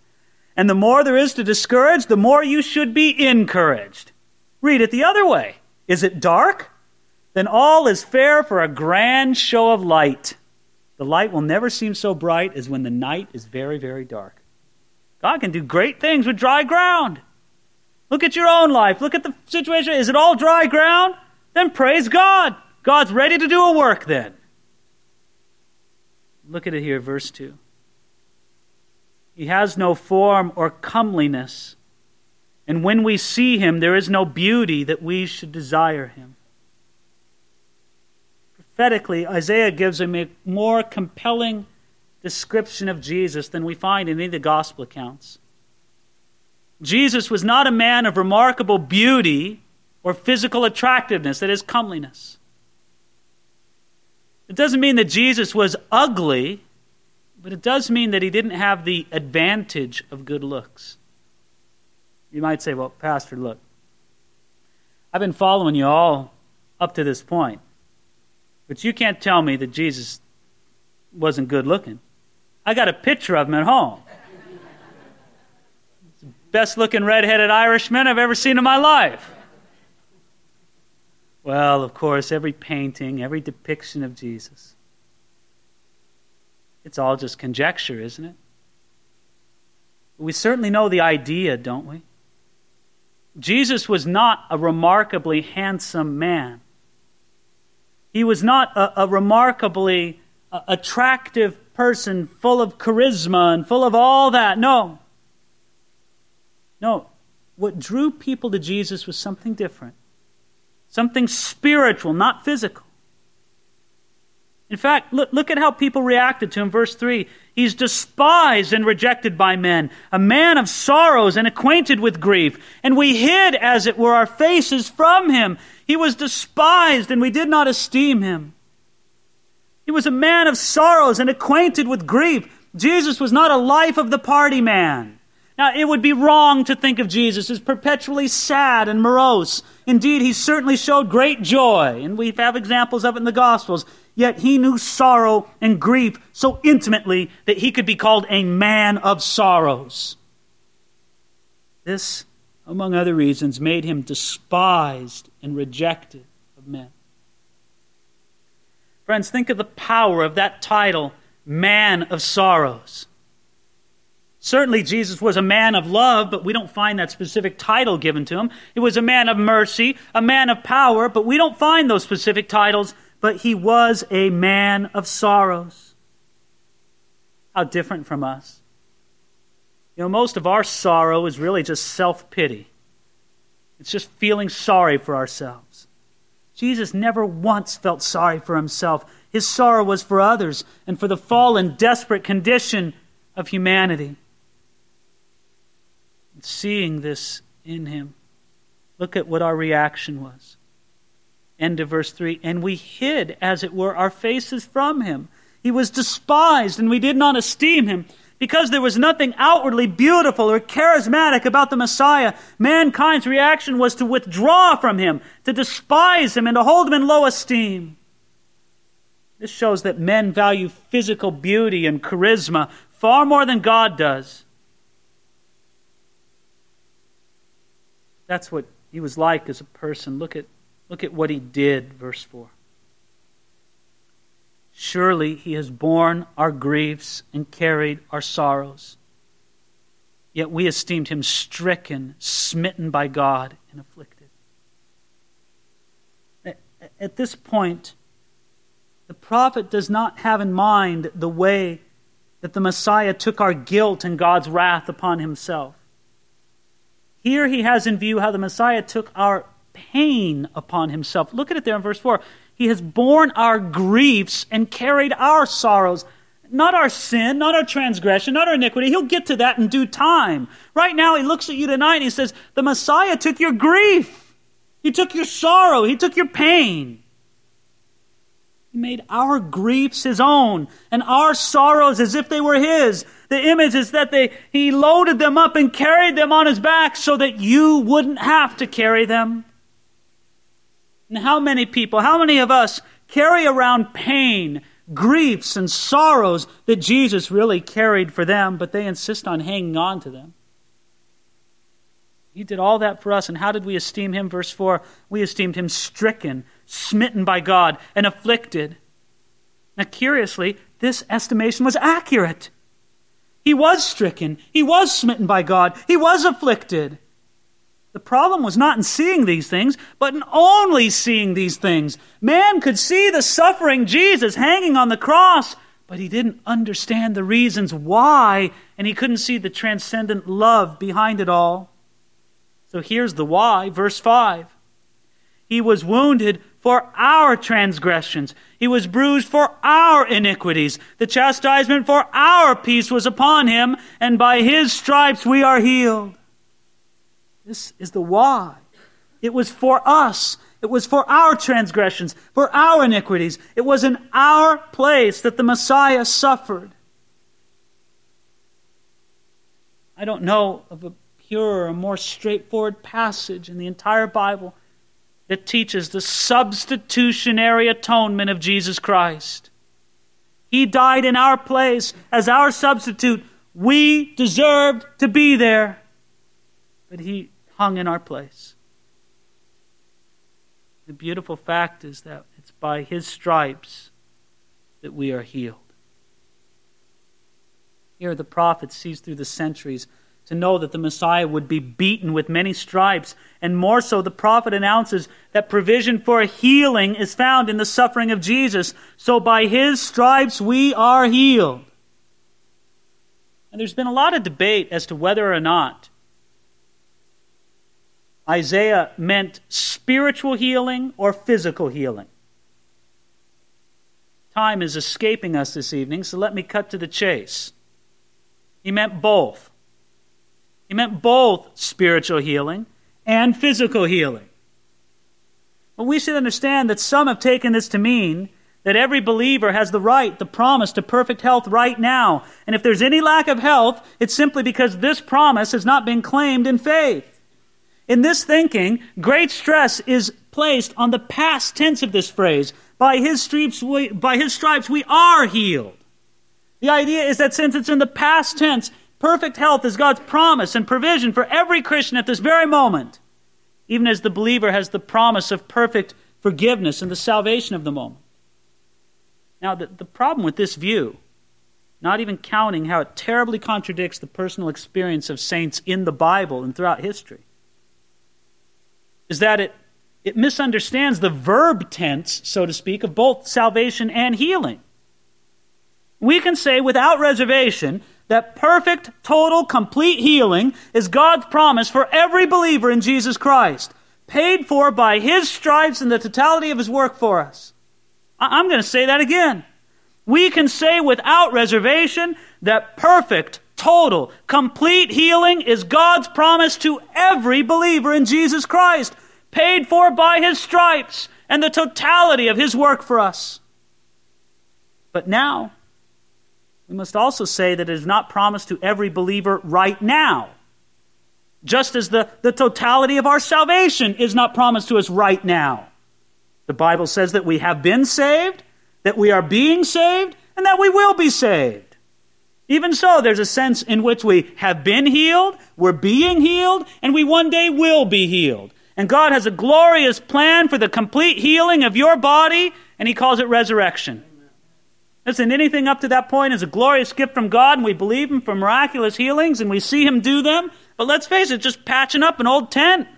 And the more there is to discourage, the more you should be encouraged. Read it the other way. Is it dark? Then all is fair for a grand show of light. The light will never seem so bright as when the night is very, very dark. God can do great things with dry ground. Look at your own life. Look at the situation. Is it all dry ground? Then praise God. God's ready to do a work then. Look at it here, verse 2. He has no form or comeliness, and when we see him, there is no beauty that we should desire him. Prophetically, Isaiah gives a more compelling description of Jesus than we find in any of the gospel accounts. Jesus was not a man of remarkable beauty or physical attractiveness, that is, comeliness. It doesn't mean that Jesus was ugly, but it does mean that he didn't have the advantage of good looks. You might say, well, Pastor, look, I've been following you all up to this point, but you can't tell me that Jesus wasn't good looking. I got a picture of him at home. Best looking red-headed Irishman I've ever seen in my life. Well, of course, every painting, every depiction of Jesus, it's all just conjecture, isn't it? We certainly know the idea, don't we? Jesus was not a remarkably handsome man. He was not a, a remarkably uh, attractive person full of charisma and full of all that. No. No. What drew people to Jesus was something different, something spiritual, not physical. In fact, look, look at how people reacted to him. Verse 3 He's despised and rejected by men, a man of sorrows and acquainted with grief. And we hid, as it were, our faces from him. He was despised, and we did not esteem him. He was a man of sorrows and acquainted with grief. Jesus was not a life of the party man. Now, it would be wrong to think of Jesus as perpetually sad and morose. Indeed, he certainly showed great joy, and we have examples of it in the Gospels. Yet he knew sorrow and grief so intimately that he could be called a man of sorrows. This, among other reasons, made him despised and rejected of men. Friends, think of the power of that title, Man of Sorrows. Certainly, Jesus was a man of love, but we don't find that specific title given to him. He was a man of mercy, a man of power, but we don't find those specific titles. But he was a man of sorrows. How different from us. You know, most of our sorrow is really just self pity, it's just feeling sorry for ourselves. Jesus never once felt sorry for himself. His sorrow was for others and for the fallen, desperate condition of humanity. seeing this in him, look at what our reaction was. End of verse 3. And we hid, as it were, our faces from him. He was despised, and we did not esteem him. Because there was nothing outwardly beautiful or charismatic about the Messiah, mankind's reaction was to withdraw from him, to despise him, and to hold him in low esteem. This shows that men value physical beauty and charisma far more than God does. That's what he was like as a person. Look at, look at what he did, verse 4. Surely he has borne our griefs and carried our sorrows. Yet we esteemed him stricken, smitten by God, and afflicted. At this point, the prophet does not have in mind the way that the Messiah took our guilt and God's wrath upon himself. Here he has in view how the Messiah took our pain upon himself. Look at it there in verse 4. He has borne our griefs and carried our sorrows. Not our sin, not our transgression, not our iniquity. He'll get to that in due time. Right now, he looks at you tonight and he says, The Messiah took your grief. He took your sorrow. He took your pain. He made our griefs his own and our sorrows as if they were his. The image is that they, he loaded them up and carried them on his back so that you wouldn't have to carry them. And how many people, how many of us carry around pain, griefs, and sorrows that Jesus really carried for them, but they insist on hanging on to them? He did all that for us. And how did we esteem him? Verse 4 We esteemed him stricken, smitten by God, and afflicted. Now, curiously, this estimation was accurate. He was stricken, he was smitten by God, he was afflicted. The problem was not in seeing these things, but in only seeing these things. Man could see the suffering Jesus hanging on the cross, but he didn't understand the reasons why, and he couldn't see the transcendent love behind it all. So here's the why, verse 5. He was wounded for our transgressions. He was bruised for our iniquities. The chastisement for our peace was upon him, and by his stripes we are healed. This is the why. It was for us. It was for our transgressions, for our iniquities. It was in our place that the Messiah suffered. I don't know of a purer or more straightforward passage in the entire Bible that teaches the substitutionary atonement of Jesus Christ. He died in our place as our substitute. We deserved to be there, but He hung in our place. The beautiful fact is that it's by His stripes that we are healed. Here, the prophet sees through the centuries to know that the Messiah would be beaten with many stripes. And more so, the prophet announces that provision for healing is found in the suffering of Jesus. So by his stripes we are healed. And there's been a lot of debate as to whether or not Isaiah meant spiritual healing or physical healing. Time is escaping us this evening, so let me cut to the chase. He meant both. He meant both spiritual healing and physical healing. But we should understand that some have taken this to mean that every believer has the right, the promise to perfect health right now. And if there's any lack of health, it's simply because this promise has not been claimed in faith. In this thinking, great stress is placed on the past tense of this phrase. By his stripes we, by his stripes we are healed. The idea is that since it's in the past tense, Perfect health is God's promise and provision for every Christian at this very moment, even as the believer has the promise of perfect forgiveness and the salvation of the moment. Now, the, the problem with this view, not even counting how it terribly contradicts the personal experience of saints in the Bible and throughout history, is that it, it misunderstands the verb tense, so to speak, of both salvation and healing. We can say without reservation that perfect, total, complete healing is God's promise for every believer in Jesus Christ, paid for by His stripes and the totality of His work for us. I'm going to say that again. We can say without reservation that perfect, total, complete healing is God's promise to every believer in Jesus Christ, paid for by his stripes, and the totality of his work for us. But now, we must also say that it is not promised to every believer right now. Just as the, the totality of our salvation is not promised to us right now. The Bible says that we have been saved, that we are being saved, and that we will be saved. Even so, there's a sense in which we have been healed, we're being healed, and we one day will be healed. And God has a glorious plan for the complete healing of your body, and He calls it resurrection. Listen, anything up to that point is a glorious gift from God, and we believe Him for miraculous healings, and we see Him do them. But let's face it, just patching up an old tent.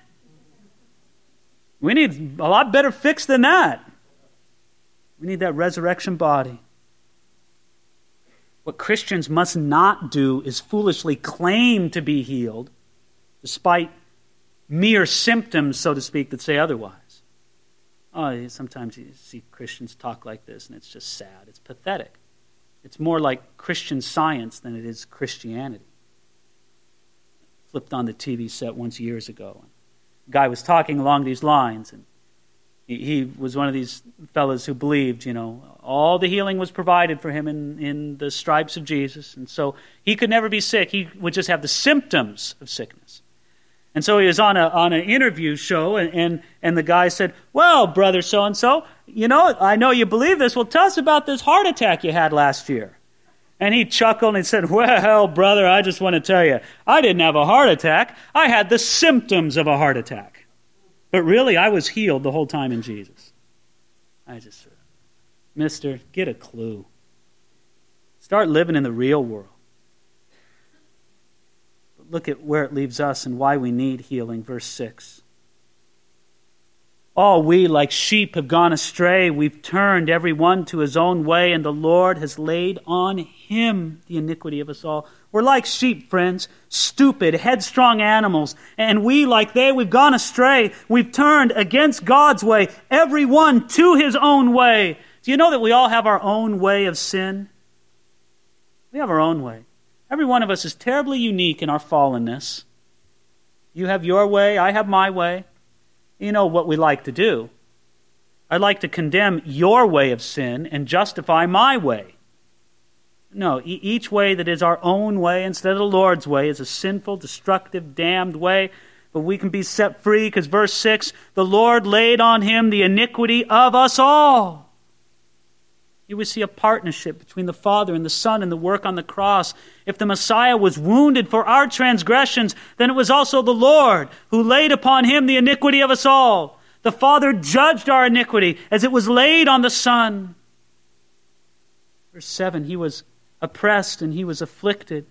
We need a lot better fix than that. We need that resurrection body. What Christians must not do is foolishly claim to be healed, despite mere symptoms, so to speak, that say otherwise. Oh, sometimes you see Christians talk like this, and it's just sad. It's pathetic. It's more like Christian science than it is Christianity. Flipped on the TV set once years ago. A guy was talking along these lines, and he, was one of these fellows who believed, you know, all the healing was provided for him in, in the stripes of Jesus. And so he could never be sick. He would just have the symptoms of sickness. And so he was on, a, on an interview show, and, and, and the guy said, Well, brother so and so, you know, I know you believe this. Well, tell us about this heart attack you had last year. And he chuckled and said, Well, brother, I just want to tell you, I didn't have a heart attack. I had the symptoms of a heart attack. But really, I was healed the whole time in Jesus. I just, Mister, get a clue. Start living in the real world. But look at where it leaves us and why we need healing. Verse 6. All we, like sheep, have gone astray. We've turned every one to his own way, and the Lord has laid on him the iniquity of us all. We're like sheep, friends, stupid, headstrong animals. And we, like they, we've gone astray. We've turned against God's way, every one to his own way. Do you know that we all have our own way of sin? We have our own way. Every one of us is terribly unique in our fallenness. You have your way, I have my way you know what we like to do. I like to condemn your way of sin and justify my way. No, each way that is our own way instead of the Lord's way is a sinful, destructive, damned way. But we can be set free because verse 6 the Lord laid on him the iniquity of us all. You would see a partnership between the Father and the Son in the work on the cross. If the Messiah was wounded for our transgressions, then it was also the Lord who laid upon him the iniquity of us all. The Father judged our iniquity as it was laid on the Son. Verse 7 He was oppressed and he was afflicted.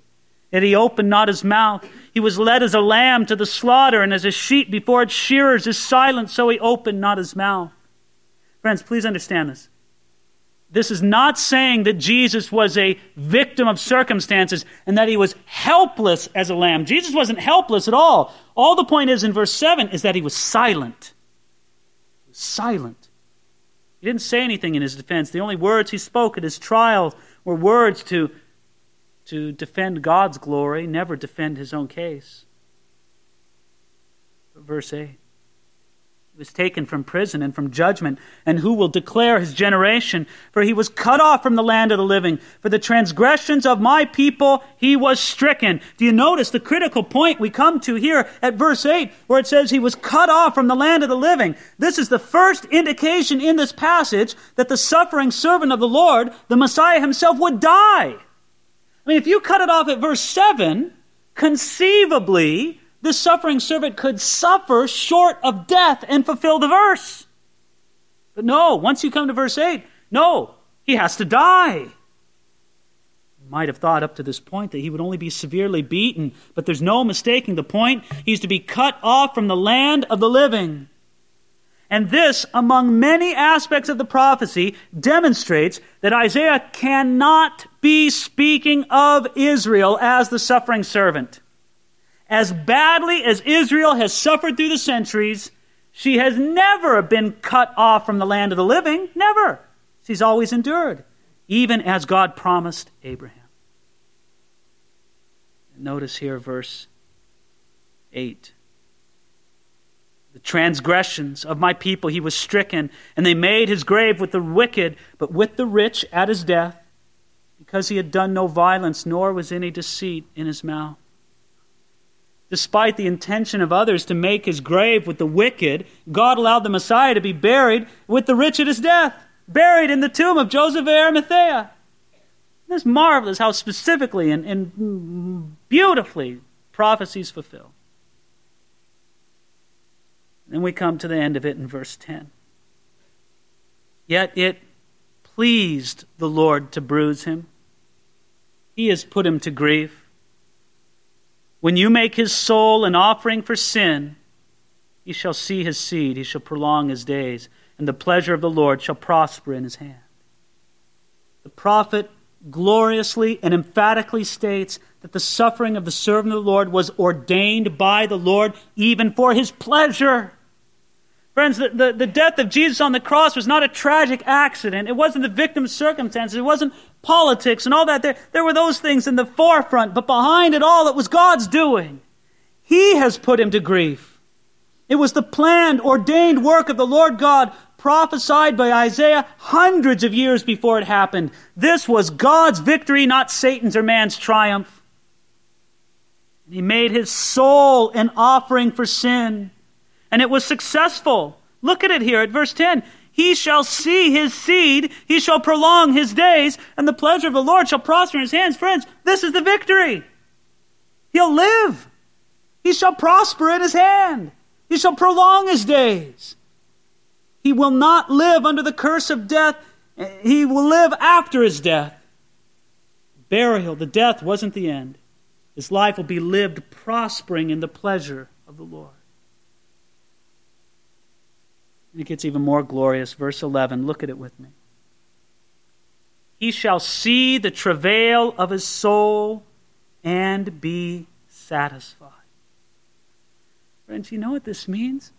Yet he opened not his mouth. He was led as a lamb to the slaughter, and as a sheep before its shearers is silent, so he opened not his mouth. Friends, please understand this this is not saying that Jesus was a victim of circumstances and that he was helpless as a lamb. Jesus wasn't helpless at all. All the point is in verse 7 is that he was silent. He was silent. He didn't say anything in his defense. The only words he spoke at his trial were words to, to defend God's glory, never defend his own case. Verse 8 was taken from prison and from judgment, and who will declare his generation? For he was cut off from the land of the living. For the transgressions of my people he was stricken. Do you notice the critical point we come to here at verse 8, where it says he was cut off from the land of the living? This is the first indication in this passage that the suffering servant of the Lord, the Messiah himself, would die. I mean, if you cut it off at verse 7, conceivably, this suffering servant could suffer short of death and fulfill the verse. But no, once you come to verse 8, no, he has to die. You might have thought up to this point that he would only be severely beaten, but there's no mistaking the point. He's to be cut off from the land of the living. And this, among many aspects of the prophecy, demonstrates that Isaiah cannot be speaking of Israel as the suffering servant. As badly as Israel has suffered through the centuries, she has never been cut off from the land of the living. Never. She's always endured, even as God promised Abraham. Notice here, verse 8. the transgressions of my people he was stricken, and they made his grave with the wicked, but with the rich at his death, because he had done no violence, nor was any deceit in his mouth. Despite the intention of others to make his grave with the wicked, God allowed the Messiah to be buried with the rich at his death, buried in the tomb of Joseph of Arimathea. It's marvelous how specifically and, and beautifully prophecies fulfill. Then we come to the end of it in verse 10. Yet it pleased the Lord to bruise him. He has put him to grief. When you make his soul an offering for sin, he shall see his seed, he shall prolong his days, and the pleasure of the Lord shall prosper in his hand. The prophet gloriously and emphatically states that the suffering of the servant of the Lord was ordained by the Lord even for his pleasure. Friends, the, the, the, death of Jesus on the cross was not a tragic accident. It wasn't the victim's circumstances. It wasn't politics and all that. There, there were those things in the forefront, but behind it all, it was God's doing. He has put him to grief. It was the planned, ordained work of the Lord God prophesied by Isaiah hundreds of years before it happened. This was God's victory, not Satan's or man's triumph. And he made his soul an offering for sin and it was successful. Look at it here at verse 10. He shall see his seed, he shall prolong his days, and the pleasure of the Lord shall prosper in his hands. Friends, this is the victory. He'll live. He shall prosper in his hand. He shall prolong his days. He will not live under the curse of death. He will live after his death. Burial, the death wasn't the end. His life will be lived prospering in the pleasure of the Lord. It gets even more glorious. Verse 11, look at it with me. He shall see the travail of his soul and be satisfied. Friends, you know what this means?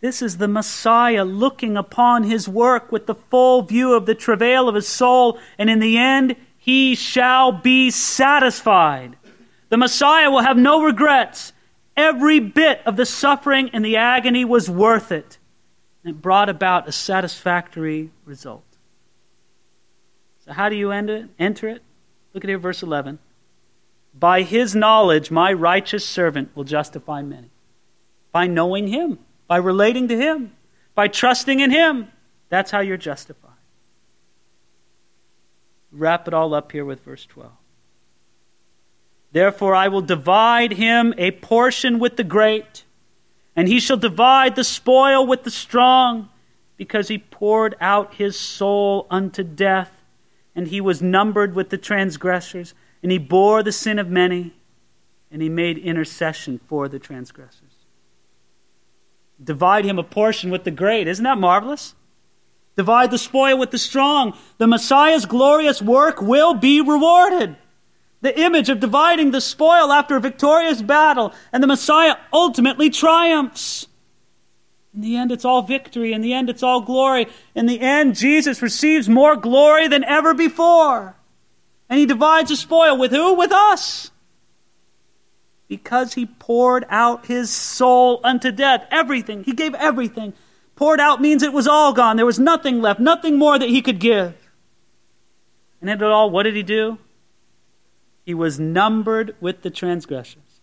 This is the Messiah looking upon his work with the full view of the travail of his soul, and in the end, he shall be satisfied. The Messiah will have no regrets. Every bit of the suffering and the agony was worth it. And it brought about a satisfactory result. So, how do you it, enter it? Look at here, verse 11. By his knowledge, my righteous servant will justify many. By knowing him, by relating to him, by trusting in him. That's how you're justified. Wrap it all up here with verse 12. Therefore, I will divide him a portion with the great, and he shall divide the spoil with the strong, because he poured out his soul unto death, and he was numbered with the transgressors, and he bore the sin of many, and he made intercession for the transgressors. Divide him a portion with the great. Isn't that marvelous? Divide the spoil with the strong. The Messiah's glorious work will be rewarded the image of dividing the spoil after a victorious battle, and the Messiah ultimately triumphs. In the end, it's all victory. In the end, it's all glory. In the end, Jesus receives more glory than ever before. And he divides the spoil with who? With us. Because he poured out his soul unto death. Everything. He gave everything. Poured out means it was all gone. There was nothing left, nothing more that he could give. And it all, what did he do? He was numbered with the transgressors.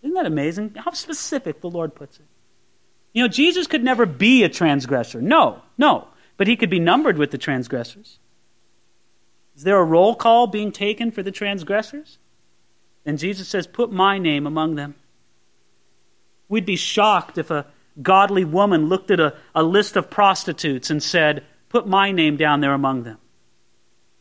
Isn't that amazing? How specific the Lord puts it. You know, Jesus could never be a transgressor. No, no. But he could be numbered with the transgressors. Is there a roll call being taken for the transgressors? Then Jesus says, Put my name among them. We'd be shocked if a godly woman looked at a, a list of prostitutes and said, Put my name down there among them.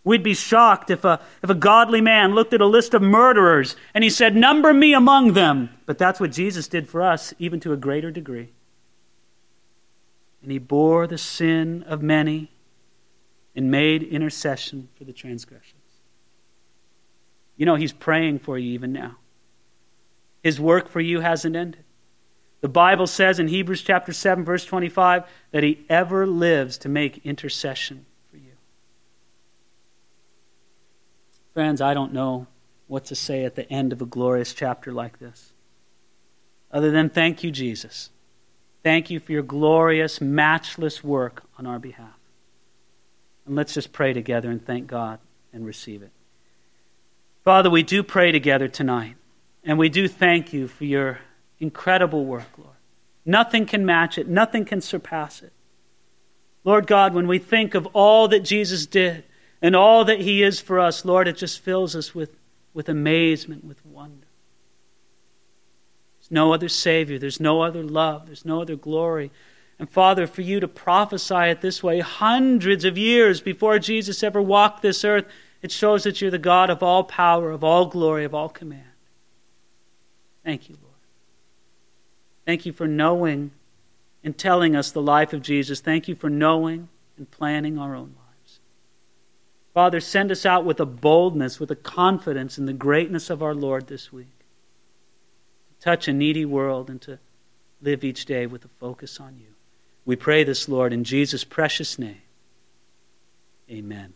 We'd be shocked if a, if a godly man looked at a list of murderers and he said, Number me among them. But that's what Jesus did for us, even to a greater degree. And he bore the sin of many and made intercession for the transgressions. You know, he's praying for you even now. His work for you hasn't ended. The Bible says in Hebrews chapter 7, verse 25, that he ever lives to make intercession Friends, I don't know what to say at the end of a glorious chapter like this. other than thank you, Jesus. Thank you for your glorious, matchless work on our behalf. And let's just pray together and thank God and receive it. Father, we do pray together tonight, and we do thank you for your incredible work, Lord. Nothing can match it, nothing can surpass it. Lord God, when we think of all that Jesus did and all that he is for us, Lord, it just fills us with, with amazement, with wonder. There's no other Savior, there's no other love, there's no other glory. And Father, for you to prophesy it this way hundreds of years before Jesus ever walked this earth, it shows that you're the God of all power, of all glory, of all command. Thank you, Lord. Thank you for knowing and telling us the life of Jesus. Thank you for knowing and planning our own lives. Father, send us out with a boldness, with a confidence in the greatness of our Lord this week. To touch a needy world and to live each day with a focus on you. We pray this, Lord, in Jesus' precious name. Amen.